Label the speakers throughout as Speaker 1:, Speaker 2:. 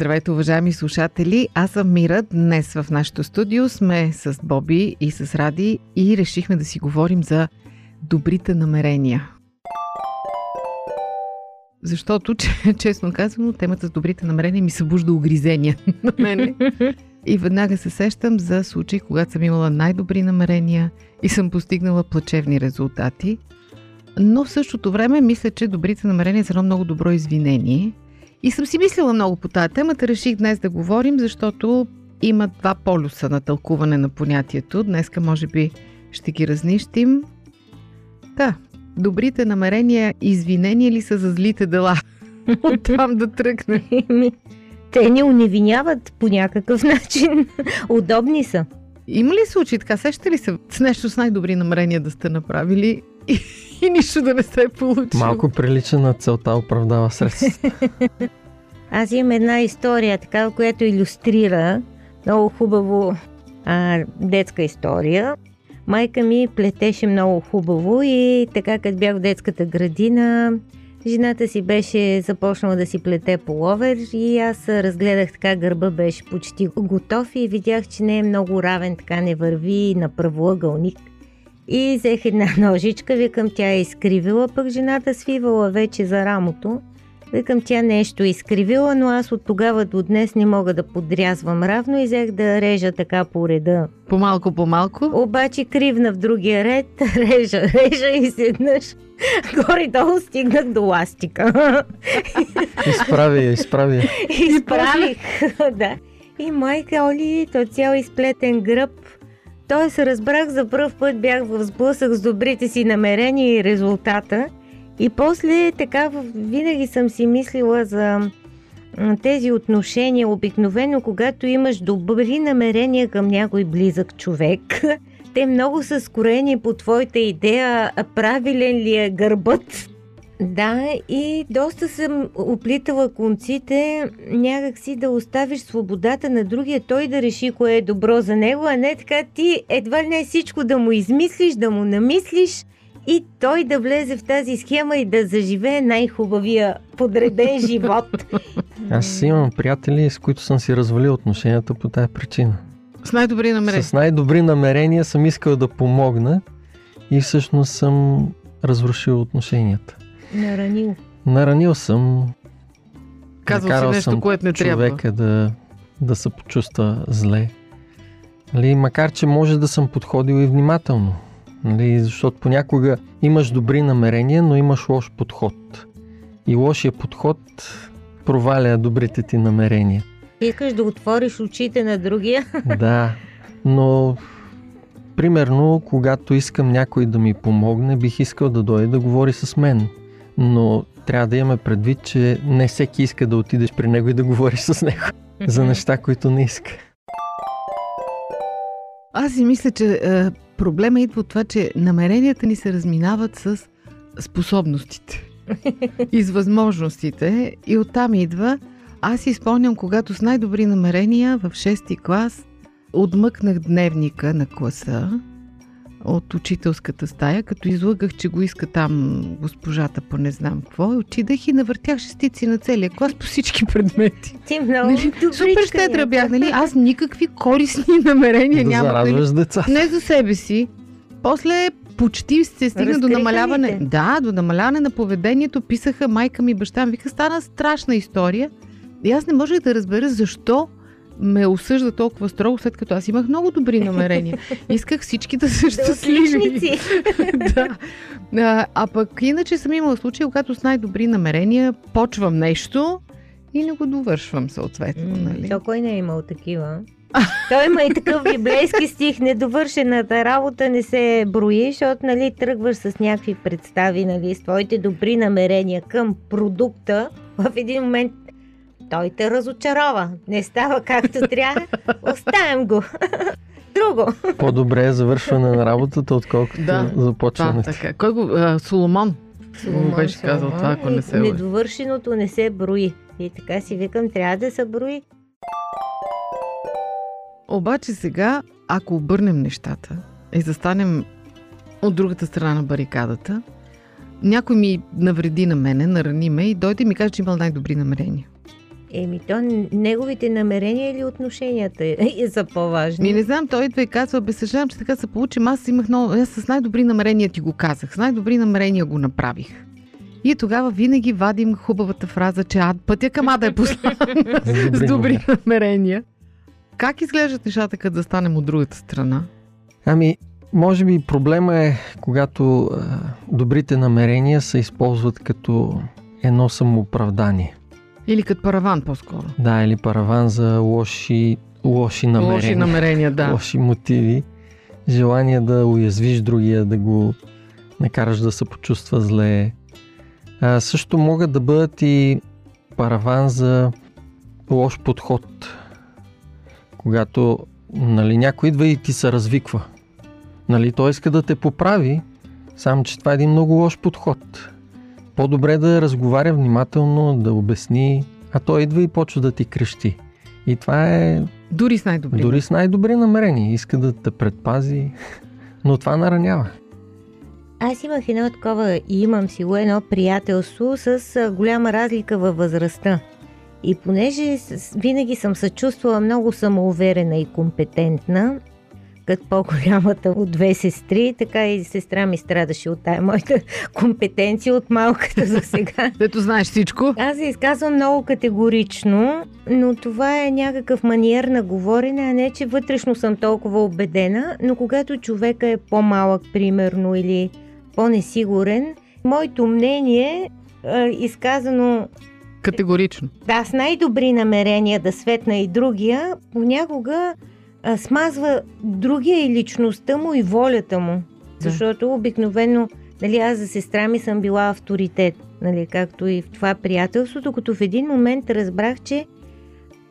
Speaker 1: Здравейте, уважаеми слушатели! Аз съм Мира. Днес в нашото студио сме с Боби и с Ради и решихме да си говорим за добрите намерения. Защото, че, честно казано, темата с добрите намерения ми събужда огризения на мене. И веднага се сещам за случаи, когато съм имала най-добри намерения и съм постигнала плачевни резултати. Но в същото време мисля, че добрите намерения са едно много добро извинение. И съм си мислила много по тази темата. Реших днес да говорим, защото има два полюса на тълкуване на понятието. Днеска може би ще ги разнищим. Да, добрите намерения извинения ли са за злите дела? Оттам да тръгне.
Speaker 2: Те ни уневиняват по някакъв начин. Удобни са.
Speaker 1: Има ли случаи така? Сещате ли се с нещо с най-добри намерения да сте направили и, нищо да не се е получило?
Speaker 3: Малко прилича на целта оправдава средства.
Speaker 2: Аз имам една история, така, която иллюстрира много хубаво а, детска история. Майка ми плетеше много хубаво и така като бях в детската градина, жената си беше започнала да си плете половер и аз разгледах така, гърба беше почти готов и видях, че не е много равен, така не върви на правоъгълник. И взех една ножичка, викам тя е изкривила, пък жената свивала вече за рамото. Викам, тя нещо е изкривила, но аз от тогава до днес не мога да подрязвам равно и взех да режа така по реда.
Speaker 1: По-малко, по-малко.
Speaker 2: Обаче кривна в другия ред, режа, режа и седнъж горе-долу стигнах до ластика.
Speaker 3: Изправи я, изправи я.
Speaker 2: Изправих, да. И майка, Оли, то цял изплетен гръб. Тоест разбрах за първ път бях в сблъсък с добрите си намерения и резултата. И после така винаги съм си мислила за тези отношения. Обикновено, когато имаш добри намерения към някой близък човек, те много са скорени по твоята идея, правилен ли е гърбът. Да, и доста съм оплитала конците някакси да оставиш свободата на другия, той да реши кое е добро за него, а не така ти едва ли не всичко да му измислиш, да му намислиш и той да влезе в тази схема и да заживее най-хубавия подреден живот.
Speaker 3: Аз имам приятели, с които съм си развалил отношенията по тази причина.
Speaker 1: С най-добри намерения.
Speaker 3: С най-добри намерения съм искал да помогна и всъщност съм разрушил отношенията.
Speaker 2: Наранил.
Speaker 3: Наранил съм.
Speaker 1: Казал си нещо,
Speaker 3: съм
Speaker 1: което не трябва.
Speaker 3: човека да, да се почувства зле. Нали, макар, че може да съм подходил и внимателно. Нали, защото понякога имаш добри намерения, но имаш лош подход. И лошия подход проваля добрите ти намерения.
Speaker 2: Искаш да отвориш очите на другия.
Speaker 3: Да, но примерно, когато искам някой да ми помогне, бих искал да дойде да говори с мен. Но трябва да имаме предвид, че не всеки иска да отидеш при него и да говориш с него за неща, които не иска.
Speaker 1: Аз си мисля, че е, проблема идва от това, че намеренията ни се разминават с способностите и с възможностите. И оттам идва. Аз си спомням, когато с най-добри намерения в 6-ти клас отмъкнах дневника на класа от учителската стая, като излъгах, че го иска там госпожата по не знам какво. Отидах и навъртях шестици на целия клас по всички предмети.
Speaker 2: Ти много
Speaker 1: Нали? Супер щедра бях, нали? Аз никакви корисни намерения
Speaker 3: да
Speaker 1: нямах. Нали?
Speaker 3: зарадваш деца.
Speaker 1: Не за себе си. После почти се стигна до намаляване. Да, до намаляване на поведението. Писаха майка ми и баща ми. Вика, стана страшна история. И аз не можех да разбера защо ме осъжда толкова строго, след като аз имах много добри намерения. Исках всички да са щастливи. да. А, а пък иначе съм имала случаи, когато с най-добри намерения почвам нещо и не го довършвам съответно.
Speaker 2: М,
Speaker 1: Нали?
Speaker 2: То кой не е имал такива? Той има и такъв библейски стих, недовършената работа не се брои, защото нали, тръгваш с някакви представи, нали, с твоите добри намерения към продукта, в един момент той те разочарова. Не става както трябва, оставям го. Друго.
Speaker 3: По-добре е завършване на работата, отколкото
Speaker 1: Да.
Speaker 3: започването.
Speaker 1: Да, така. Кой го... А, Соломон. Соломон беше казал това, ако не се лъжа.
Speaker 2: Недовършеното не се брои. И така си викам, трябва да се брои.
Speaker 1: Обаче сега, ако обърнем нещата и застанем от другата страна на барикадата, някой ми навреди на мене, нарани ме и дойде и ми каже, че имал най-добри намерения.
Speaker 2: Еми, то неговите намерения или отношенията е са по-важни.
Speaker 1: Ми не знам, той идва и казва, бе, съжалявам, че така се получи, аз имах много, аз с най-добри намерения ти го казах, с най-добри намерения го направих. И тогава винаги вадим хубавата фраза, че ад, пътя към ада е послан с добри намерения. Как изглеждат нещата, като да станем от другата страна?
Speaker 3: Ами, може би проблема е, когато добрите намерения се използват като едно самооправдание.
Speaker 1: Или като параван по-скоро.
Speaker 3: Да, или параван за лоши, лоши намерения.
Speaker 1: Лоши намерения, да.
Speaker 3: Лоши мотиви. Желание да уязвиш другия, да го накараш да се почувства зле. А, също могат да бъдат и параван за лош подход. Когато нали, някой идва и ти се развиква. Нали, той иска да те поправи, само че това е един много лош подход. По-добре да разговаря внимателно, да обясни, а той идва и почва да ти крещи. И това е
Speaker 1: Дори с най-добри.
Speaker 3: дори с най-добри намерения. Иска да те предпази, но това наранява.
Speaker 2: Аз имах едно такова и имам си го едно приятелство с голяма разлика във възрастта. И понеже винаги съм се чувствала много самоуверена и компетентна, като по-голямата от две сестри, така и сестра ми страдаше от тая моята компетенция от малката за сега.
Speaker 1: Дето знаеш всичко.
Speaker 2: Аз се изказвам много категорично, но това е някакъв маниер на говорене, а не, че вътрешно съм толкова убедена, но когато човека е по-малък, примерно, или по-несигурен, моето мнение, е, изказано
Speaker 1: Категорично.
Speaker 2: да, с най-добри намерения да светна и другия, понякога а, смазва другия и личността му и волята му.
Speaker 1: Да.
Speaker 2: Защото обикновено, нали, аз за сестра ми съм била авторитет, нали, както и в това приятелство, докато в един момент разбрах, че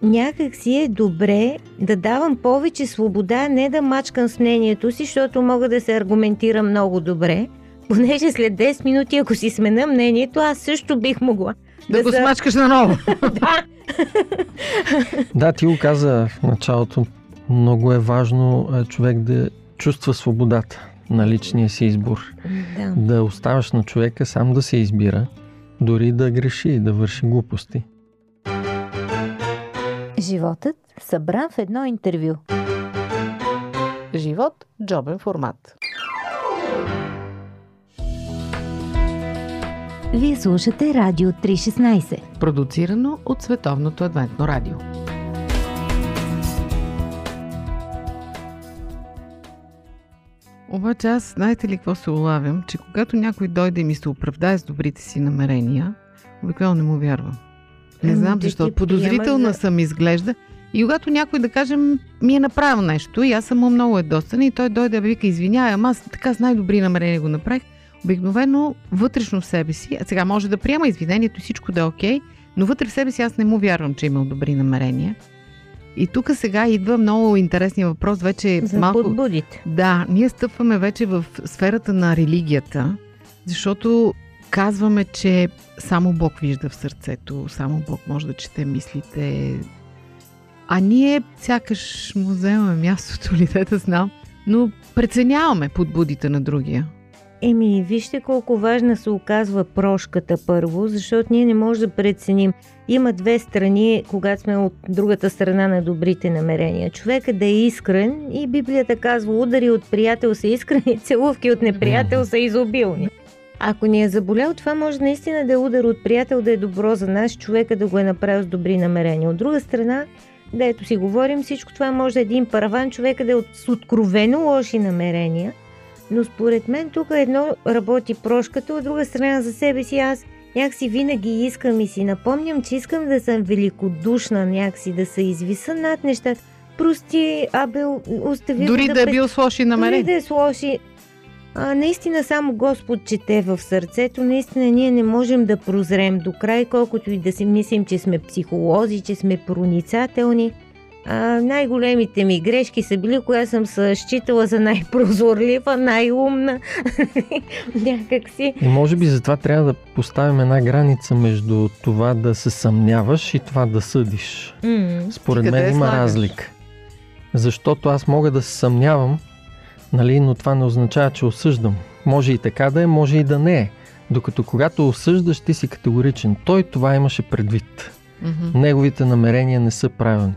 Speaker 2: някак си е добре да давам повече свобода, не да мачкам с мнението си, защото мога да се аргументирам много добре. Понеже след 10 минути, ако си смена мнението, аз също бих могла.
Speaker 1: Да, го
Speaker 2: се-
Speaker 1: смачкаш наново.
Speaker 2: да,
Speaker 3: Да, ти го каза в началото. Много е важно е, човек да чувства свободата на личния си избор.
Speaker 2: да.
Speaker 3: Да оставаш на човека сам да се избира, дори да греши, да върши глупости.
Speaker 2: Животът събран в едно интервю.
Speaker 1: Живот – джобен формат.
Speaker 2: Вие слушате Радио 316.
Speaker 1: Продуцирано от Световното адвентно радио. Обаче аз, знаете ли какво се улавям? Че когато някой дойде и ми се оправдае с добрите си намерения, обикновено не му вярвам. Не
Speaker 2: Ами,
Speaker 1: знам защо. Подозрителна
Speaker 2: за-
Speaker 1: съм изглежда. И когато някой, да кажем, ми е направил нещо и аз съм му много едостана и той дойде да вика, извинявай, ама аз така с най-добри намерения го направих, обикновено вътрешно в себе си, а сега може да приема извинението и всичко да е окей, но вътре в себе си аз не му вярвам, че е имал добри намерения. И тук сега идва много интересния въпрос, вече
Speaker 2: За
Speaker 1: малко...
Speaker 2: подбудите.
Speaker 1: Да, ние стъпваме вече в сферата на религията, защото казваме, че само Бог вижда в сърцето, само Бог може да чете мислите. А ние сякаш му вземаме мястото ли, да знам, но преценяваме подбудите на другия.
Speaker 2: Еми, вижте колко важна се оказва прошката първо, защото ние не можем да преценим. Има две страни, когато сме от другата страна на добрите намерения. Човека да е искрен и Библията казва, удари от приятел са искрени, целувки от неприятел са изобилни. Ако ни е заболял, това може наистина да е удар от приятел, да е добро за нас, човека да го е направил с добри намерения. От друга страна, да ето си говорим, всичко това може един параван, човека да е с откровено лоши намерения. Но според мен тук едно работи прошката, от друга страна за себе си аз някакси винаги искам и си напомням, че искам да съм великодушна, някакси да се извиса над нещата. прости, абе, остави
Speaker 1: Дори
Speaker 2: го
Speaker 1: да е бил с лоши
Speaker 2: Дори
Speaker 1: намерения.
Speaker 2: да е с лоши. А, наистина само Господ чете в сърцето. Наистина ние не можем да прозрем до край, колкото и да си мислим, че сме психолози, че сме проницателни. А, най-големите ми грешки са били, когато съм се считала за най-прозорлива, най-умна. Някак си.
Speaker 3: И може би затова трябва да поставим една граница между това да се съмняваш и това да съдиш.
Speaker 2: М.
Speaker 3: Според
Speaker 1: Ти
Speaker 3: мен има
Speaker 1: слагаш?
Speaker 3: разлика. Защото аз мога да се съмнявам, нали, но това не означава, че осъждам. Може и така да е, може и да не е. Докато когато осъждаш, ти си категоричен. Той това имаше предвид.
Speaker 1: Мгм.
Speaker 3: Неговите намерения не са правилни.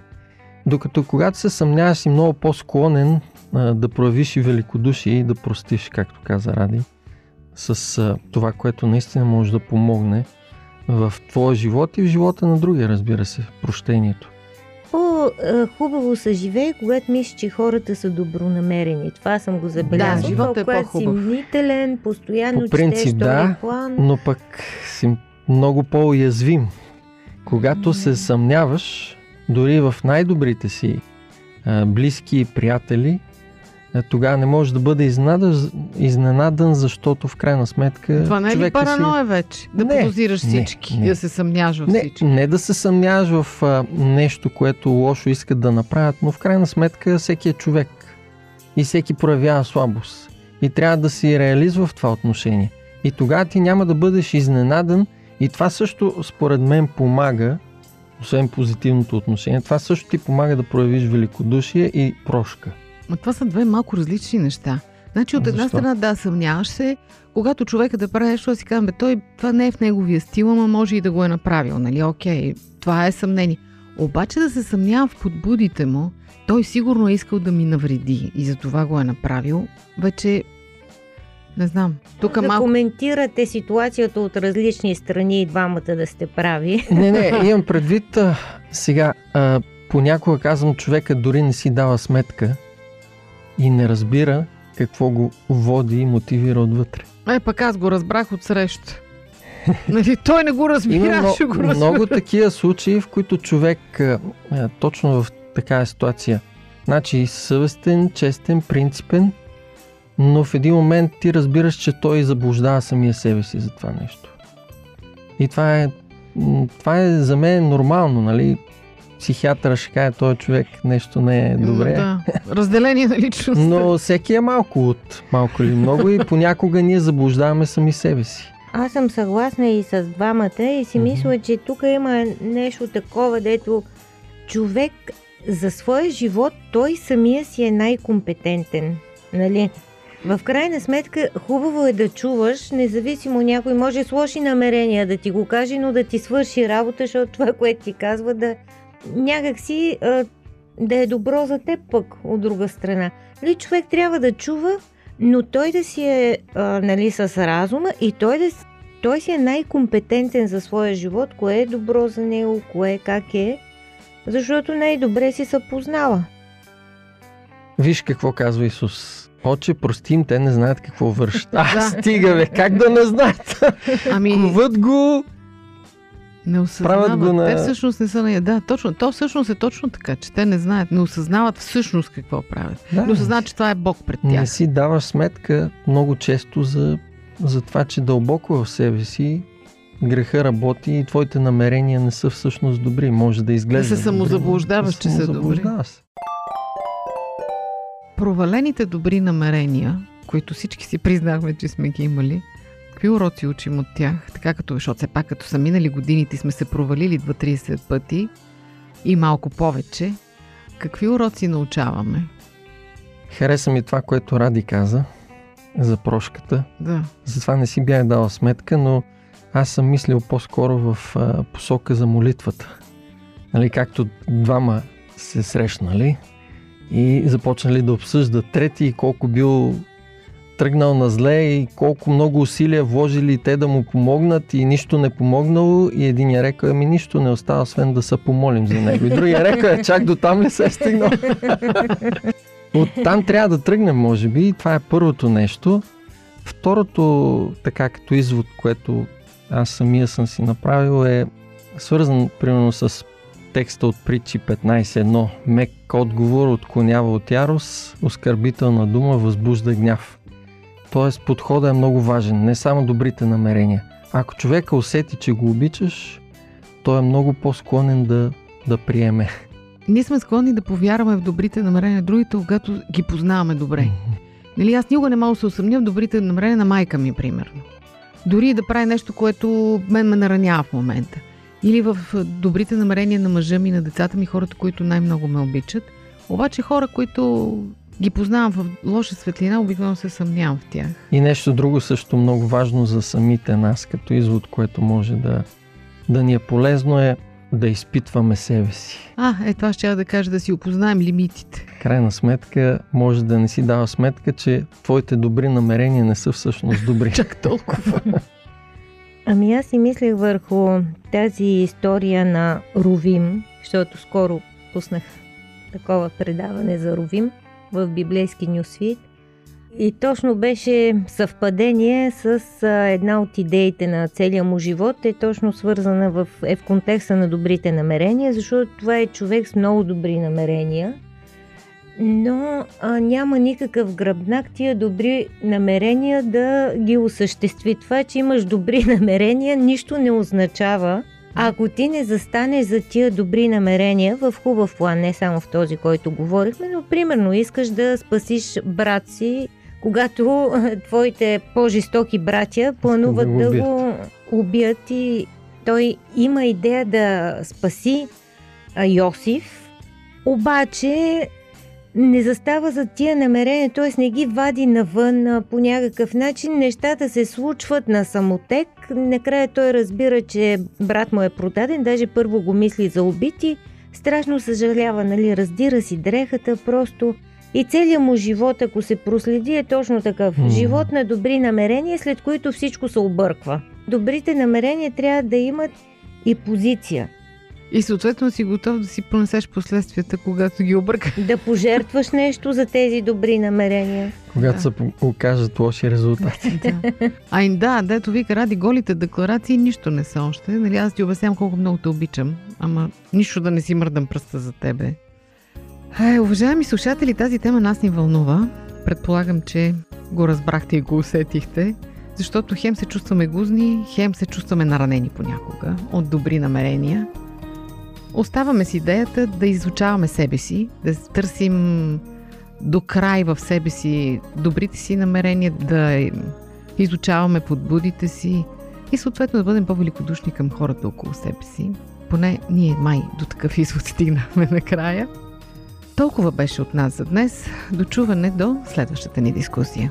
Speaker 3: Докато когато се съмняваш си много по-склонен а, да проявиш и великодушие и да простиш, както каза Ради, с а, това, което наистина може да помогне в твоя живот и в живота на другия, разбира се, прощението.
Speaker 2: По-хубаво се живее, когато мислиш, че хората са добронамерени. Това съм го забелязала.
Speaker 1: Да, животът е по-хубав.
Speaker 2: си мнителен, постоянно
Speaker 3: По принцип,
Speaker 2: четеш
Speaker 3: да,
Speaker 2: план.
Speaker 3: но пък си много по-уязвим. Когато се съмняваш, дори в най-добрите си а, близки и приятели, а, тогава не можеш да бъде изненадан, изненадан, защото в крайна сметка
Speaker 1: Това не е ли
Speaker 3: си...
Speaker 1: параноя вече? Да
Speaker 3: Не,
Speaker 1: подозираш
Speaker 3: не,
Speaker 1: всички,
Speaker 3: не.
Speaker 1: да се съмняш в
Speaker 3: Не,
Speaker 1: всички.
Speaker 3: не да се съмняваш в а, нещо, което лошо искат да направят, но в крайна сметка всеки е човек и всеки проявява слабост. И трябва да си реалист в това отношение. И тогава ти няма да бъдеш изненадан и това също според мен помага, освен позитивното отношение, това също ти помага да проявиш великодушие и прошка.
Speaker 1: Но това са две малко различни неща. Значи от една
Speaker 3: Защо?
Speaker 1: страна да, съмняваш се, когато човека да прави нещо, си казвам, бе, той това не е в неговия стил, ама може и да го е направил, нали? Окей, това е съмнение. Обаче да се съмнявам в подбудите му, той сигурно е искал да ми навреди и за това го е направил, вече не знам. Тук
Speaker 2: да
Speaker 1: малко...
Speaker 2: коментирате ситуацията от различни страни и двамата да сте прави.
Speaker 3: Не, не, имам предвид а, сега. А, понякога казвам, човека дори не си дава сметка и не разбира какво го води и мотивира отвътре.
Speaker 1: Е, пък аз го разбрах от среща. нали, той не го разбира,
Speaker 3: Има
Speaker 1: аз ще го
Speaker 3: много,
Speaker 1: разбера.
Speaker 3: много такива случаи, в които човек а, а, точно в такава ситуация, значи съвестен, честен, принципен, но в един момент ти разбираш, че той заблуждава самия себе си за това нещо. И това е, това е за мен нормално, нали? Психиатъра ще каже, този човек нещо не е добре.
Speaker 1: Да. Разделение на личността.
Speaker 3: Но всеки е малко от малко или много и понякога ние заблуждаваме сами себе си.
Speaker 2: Аз съм съгласна и с двамата и си
Speaker 3: Мгм.
Speaker 2: мисля, че тук има нещо такова, дето човек за своя живот той самия си е най-компетентен. Нали? В крайна сметка хубаво е да чуваш, независимо някой може с лоши намерения да ти го каже, но да ти свърши работа, защото това, което ти казва, да някакси да е добро за теб пък, от друга страна. Нали, човек трябва да чува, но той да си е а, нали, с разума и той, да, той си е най-компетентен за своя живот, кое е добро за него, кое как е, защото най-добре си се познава.
Speaker 3: Виж какво казва Исус. Отче, прости им, те не знаят какво вършат. А, стига бе, как да не знаят?
Speaker 1: Ами,
Speaker 3: Коват го.
Speaker 1: не осъзнават.
Speaker 3: правят го на-
Speaker 1: Те всъщност не са на... Да, точно. То всъщност е точно така, че те не знаят, не осъзнават всъщност какво правят.
Speaker 3: Да,
Speaker 1: Не осъзнават, че това е Бог пред
Speaker 3: не
Speaker 1: тях.
Speaker 3: си даваш сметка много често за, за това, че дълбоко в себе си греха работи и твоите намерения не са всъщност добри. Може да изглежда.
Speaker 1: Да се самозаблуждаваш, че са добри. Провалените добри намерения, които всички си признахме, че сме ги имали, какви уроци учим от тях? Така като, защото все пак като са минали годините сме се провалили 2-30 пъти и малко повече, какви уроци научаваме?
Speaker 3: Хареса ми това, което Ради каза за прошката.
Speaker 1: Да.
Speaker 3: Затова не си бях дала сметка, но аз съм мислил по-скоро в а, посока за молитвата. Нали, както двама се срещнали и започнали да обсъждат трети и колко бил тръгнал на зле и колко много усилия вложили те да му помогнат и нищо не помогнало и един я рекал, ами нищо не остава, освен да се помолим за него. И другия рекал, е, чак до там ли се е стигнал? От там трябва да тръгнем, може би, и това е първото нещо. Второто, така като извод, което аз самия съм си направил е свързан примерно с текста от притчи 15.1. Мек отговор отклонява от ярост, оскърбителна дума възбужда гняв. Тоест подходът е много важен, не само добрите намерения. Ако човека усети, че го обичаш, той е много по-склонен да, да приеме.
Speaker 1: Ние сме склонни да повярваме в добрите намерения на другите, когато ги познаваме добре. Нали, аз никога не мога да се усъмня в добрите намерения на майка ми, примерно. Дори да прави нещо, което мен ме наранява в момента. Или в добрите намерения на мъжа ми, на децата ми, хората, които най-много ме обичат. Обаче хора, които ги познавам в лоша светлина, обикновено се съмнявам в тях.
Speaker 3: И нещо друго също много важно за самите нас, като извод, което може да, да ни е полезно е да изпитваме себе си.
Speaker 1: А, е това ще да кажа да си опознаем лимитите.
Speaker 3: Крайна сметка, може да не си дава сметка, че твоите добри намерения не са всъщност добри.
Speaker 1: Чак толкова.
Speaker 2: Ами аз си мислех върху тази история на Ровим, защото скоро пуснах такова предаване за Ровим в библейски нюсвит. И точно беше съвпадение с една от идеите на целия му живот, е точно свързана в, е в контекста на добрите намерения, защото това е човек с много добри намерения, но а, няма никакъв гръбнак тия добри намерения да ги осъществи. Това, че имаш добри намерения, нищо не означава, ако ти не застанеш за тия добри намерения в хубав план, не само в този, който говорихме, но примерно искаш да спасиш брат си, когато твоите по-жестоки братя плануват да, да го убият и той има идея да спаси Йосиф, обаче не застава за тия намерения, т.е. не ги вади навън по някакъв начин. Нещата се случват на самотек. Накрая той разбира, че брат му е продаден, даже първо го мисли за убити. Страшно съжалява, нали, раздира си дрехата, просто и целият му живот, ако се проследи, е точно такъв. Mm. Живот на добри намерения, след които всичко се обърква. Добрите намерения трябва да имат и позиция.
Speaker 1: И съответно си готов да си понесеш последствията, когато ги обърка.
Speaker 2: Да пожертваш нещо за тези добри намерения.
Speaker 3: Когато да. се окажат лоши резултати.
Speaker 1: да. Ай, да, дето вика, ради голите декларации нищо не са още. Нали, аз ти обяснявам колко много те обичам, ама нищо да не си мърдам пръста за тебе. Ай, уважаеми слушатели, тази тема нас ни вълнува. Предполагам, че го разбрахте и го усетихте. Защото хем се чувстваме гузни, хем се чувстваме наранени понякога от добри намерения – Оставаме с идеята да изучаваме себе си, да търсим до край в себе си добрите си намерения, да изучаваме подбудите си и съответно да бъдем по-великодушни към хората около себе си. Поне ние май до такъв извод стигнахме накрая. Толкова беше от нас за днес. Дочуване до следващата ни дискусия.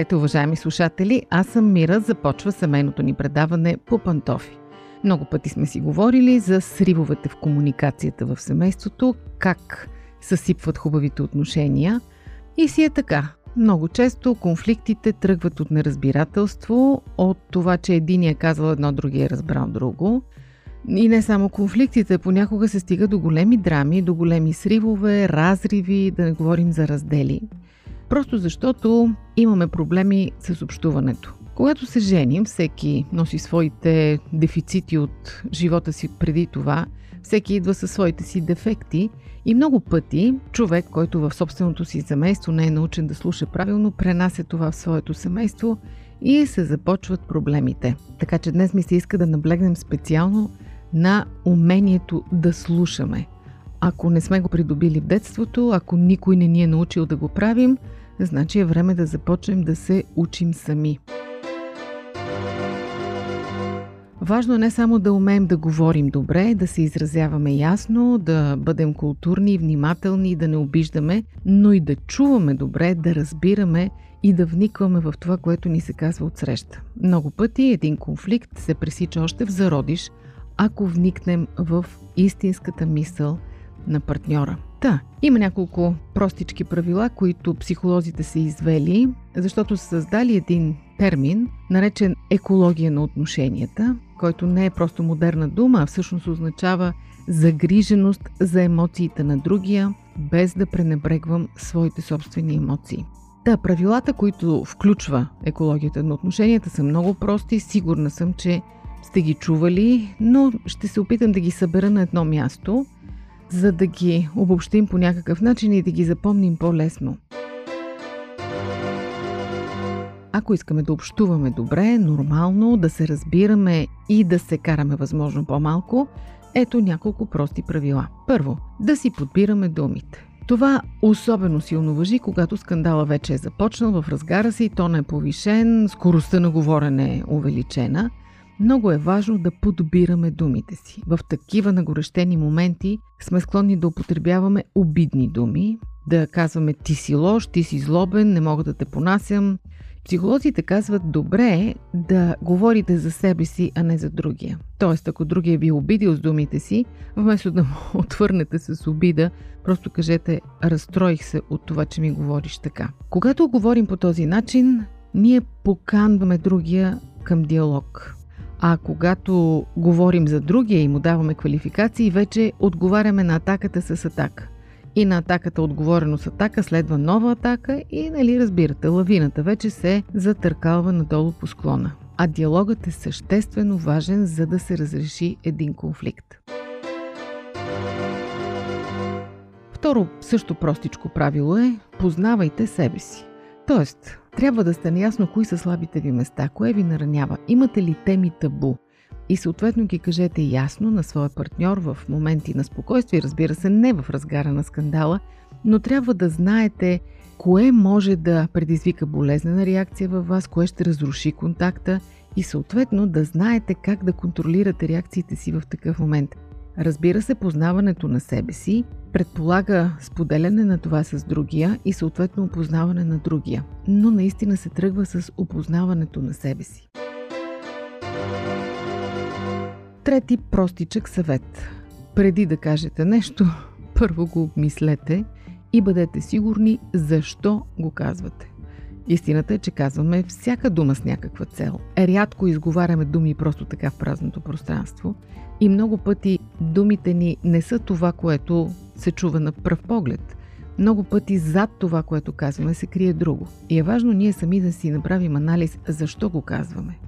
Speaker 1: Здравейте, уважаеми слушатели! Аз съм Мира. Започва семейното ни предаване по пантофи. Много пъти сме си говорили за сривовете в комуникацията в семейството, как съсипват хубавите отношения. И си е така. Много често конфликтите тръгват от неразбирателство, от това, че един е казал едно, другия е разбрал друго. И не само конфликтите, понякога се стига до големи драми, до големи сривове, разриви, да не говорим за раздели – Просто защото имаме проблеми с общуването. Когато се женим, всеки носи своите дефицити от живота си преди това, всеки идва със своите си дефекти и много пъти човек, който в собственото си семейство не е научен да слуша правилно, пренася това в своето семейство и се започват проблемите. Така че днес ми се иска да наблегнем специално на умението да слушаме. Ако не сме го придобили в детството, ако никой не ни е научил да го правим, значи е време да започнем да се учим сами. Важно е не само да умеем да говорим добре, да се изразяваме ясно, да бъдем културни, внимателни, да не обиждаме, но и да чуваме добре, да разбираме и да вникваме в това, което ни се казва от среща. Много пъти един конфликт се пресича още в зародиш, ако вникнем в истинската мисъл на партньора. Та, има няколко простички правила, които психолозите са извели, защото са създали един термин, наречен екология на отношенията, който не е просто модерна дума, а всъщност означава загриженост за емоциите на другия, без да пренебрегвам своите собствени емоции. Та, правилата, които включва екологията на отношенията са много прости. Сигурна съм, че сте ги чували, но ще се опитам да ги събера на едно място, за да ги обобщим по някакъв начин и да ги запомним по-лесно. Ако искаме да общуваме добре, нормално, да се разбираме и да се караме възможно по-малко, ето няколко прости правила. Първо, да си подбираме думите. Това особено силно въжи, когато скандала вече е започнал в разгара си, тон е повишен, скоростта на говорене е увеличена. Много е важно да подбираме думите си. В такива нагорещени моменти сме склонни да употребяваме обидни думи, да казваме ти си лош, ти си злобен, не мога да те понасям, Психолозите казват добре е да говорите за себе си, а не за другия. Тоест, ако другия ви обидил с думите си, вместо да му отвърнете с обида, просто кажете разстроих се от това, че ми говориш така. Когато говорим по този начин, ние поканваме другия към диалог. А когато говорим за другия и му даваме квалификации, вече отговаряме на атаката с атака и на атаката отговорено с атака следва нова атака и, нали, разбирате, лавината вече се затъркалва надолу по склона. А диалогът е съществено важен, за да се разреши един конфликт. Второ, също простичко правило е познавайте себе си. Тоест, трябва да сте наясно кои са слабите ви места, кое ви наранява, имате ли теми табу – и съответно ги кажете ясно на своя партньор в моменти на спокойствие, разбира се, не в разгара на скандала, но трябва да знаете кое може да предизвика болезнена реакция във вас, кое ще разруши контакта и съответно да знаете как да контролирате реакциите си в такъв момент. Разбира се, познаването на себе си предполага споделяне на това с другия и съответно опознаване на другия, но наистина се тръгва с опознаването на себе си. Трети простичък съвет. Преди да кажете нещо, първо го обмислете и бъдете сигурни защо го казвате. Истината е, че казваме всяка дума с някаква цел. Рядко изговаряме думи просто така в празното пространство и много пъти думите ни не са това, което се чува на пръв поглед. Много пъти зад това, което казваме, се крие друго. И е важно ние сами да си направим анализ защо го казваме.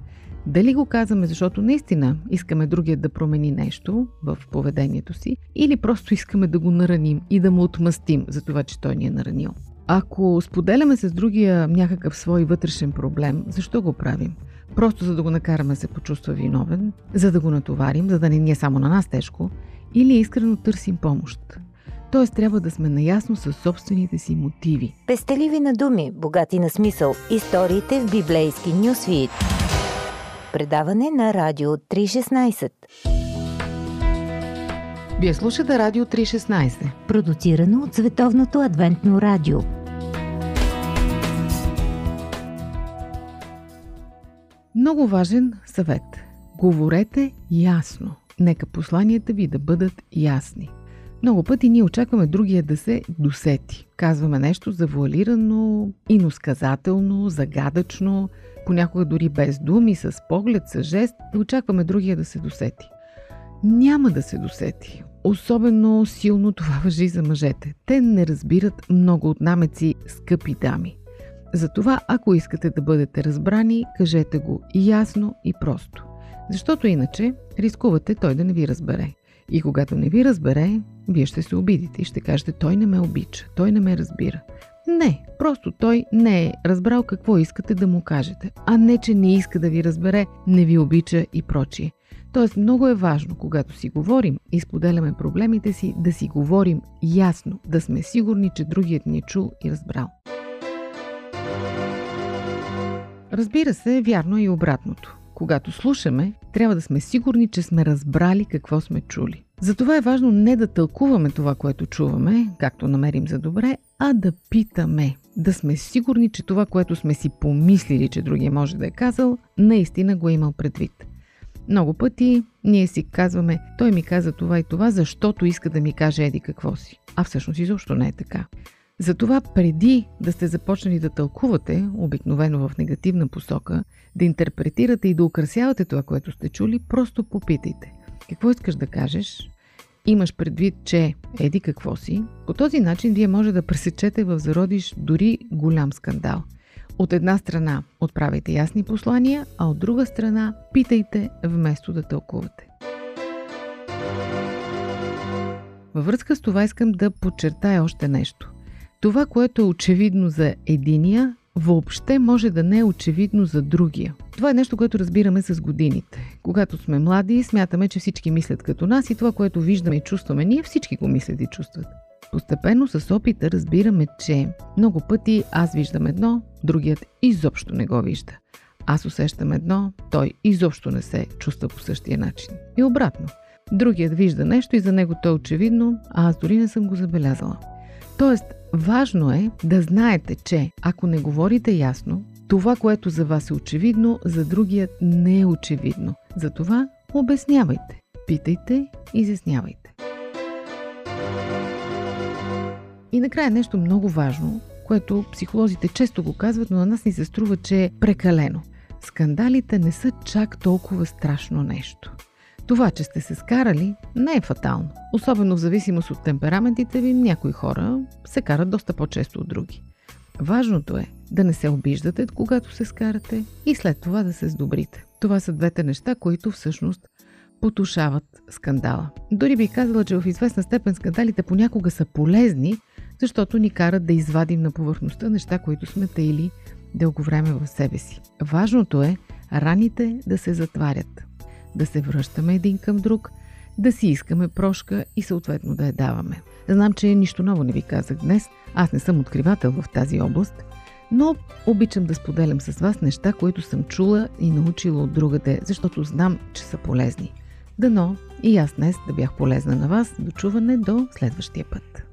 Speaker 1: Дали го казваме, защото наистина искаме другият да промени нещо в поведението си, или просто искаме да го нараним и да му отмъстим за това, че той ни е наранил. Ако споделяме с другия някакъв свой вътрешен проблем, защо го правим? Просто за да го накараме да се почувства виновен, за да го натоварим, за да не ни е само на нас тежко, или искрено търсим помощ. Тоест трябва да сме наясно с собствените си мотиви.
Speaker 2: Пестеливи на думи, богати на смисъл. Историите в библейски нюсвит. Предаване на Радио 316.
Speaker 1: Вие слушате Радио 316.
Speaker 2: Продуцирано от Световното адвентно радио.
Speaker 1: Много важен съвет. Говорете ясно. Нека посланията ви да бъдат ясни. Много пъти ние очакваме другия да се досети. Казваме нещо завуалирано, иносказателно, загадъчно, понякога дори без думи, с поглед, с жест и очакваме другия да се досети. Няма да се досети. Особено силно това въжи за мъжете. Те не разбират много от намеци, скъпи дами. Затова, ако искате да бъдете разбрани, кажете го ясно и просто. Защото иначе рискувате той да не ви разбере. И когато не ви разбере, вие ще се обидите и ще кажете, той не ме обича, той не ме разбира. Не, просто той не е разбрал какво искате да му кажете, а не, че не иска да ви разбере, не ви обича и прочие. Тоест много е важно, когато си говорим и споделяме проблемите си, да си говорим ясно, да сме сигурни, че другият ни е чул и разбрал. Разбира се, вярно е и обратното. Когато слушаме, трябва да сме сигурни, че сме разбрали какво сме чули. Затова е важно не да тълкуваме това, което чуваме, както намерим за добре, а да питаме. Да сме сигурни, че това, което сме си помислили, че другия може да е казал, наистина го е имал предвид. Много пъти ние си казваме, той ми каза това и това, защото иска да ми каже еди какво си. А всъщност изобщо не е така. Затова преди да сте започнали да тълкувате, обикновено в негативна посока, да интерпретирате и да украсявате това, което сте чули, просто попитайте. Какво искаш да кажеш? Имаш предвид, че еди какво си? По този начин вие може да пресечете в зародиш дори голям скандал. От една страна отправяйте ясни послания, а от друга страна питайте вместо да тълкувате. Във връзка с това искам да подчертая още нещо. Това, което е очевидно за единия, въобще може да не е очевидно за другия. Това е нещо, което разбираме с годините. Когато сме млади, смятаме, че всички мислят като нас и това, което виждаме и чувстваме ние, всички го мислят и чувстват. Постепенно с опита разбираме, че много пъти аз виждам едно, другият изобщо не го вижда. Аз усещам едно, той изобщо не се чувства по същия начин. И обратно. Другият вижда нещо и за него то е очевидно, а аз дори не съм го забелязала. Тоест, важно е да знаете, че ако не говорите ясно, това, което за вас е очевидно, за другият не е очевидно. Затова обяснявайте, питайте, изяснявайте. И накрая нещо много важно, което психолозите често го казват, но на нас ни се струва, че е прекалено. Скандалите не са чак толкова страшно нещо. Това, че сте се скарали, не е фатално. Особено в зависимост от темпераментите ви, някои хора се карат доста по-често от други. Важното е да не се обиждате, когато се скарате и след това да се сдобрите. Това са двете неща, които всъщност потушават скандала. Дори би казала, че в известна степен скандалите понякога са полезни, защото ни карат да извадим на повърхността неща, които сме таили дълго време в себе си. Важното е раните да се затварят да се връщаме един към друг, да си искаме прошка и съответно да я даваме. Знам, че нищо ново не ви казах днес, аз не съм откривател в тази област, но обичам да споделям с вас неща, които съм чула и научила от другаде, защото знам, че са полезни. Дано и аз днес да бях полезна на вас. До чуване до следващия път.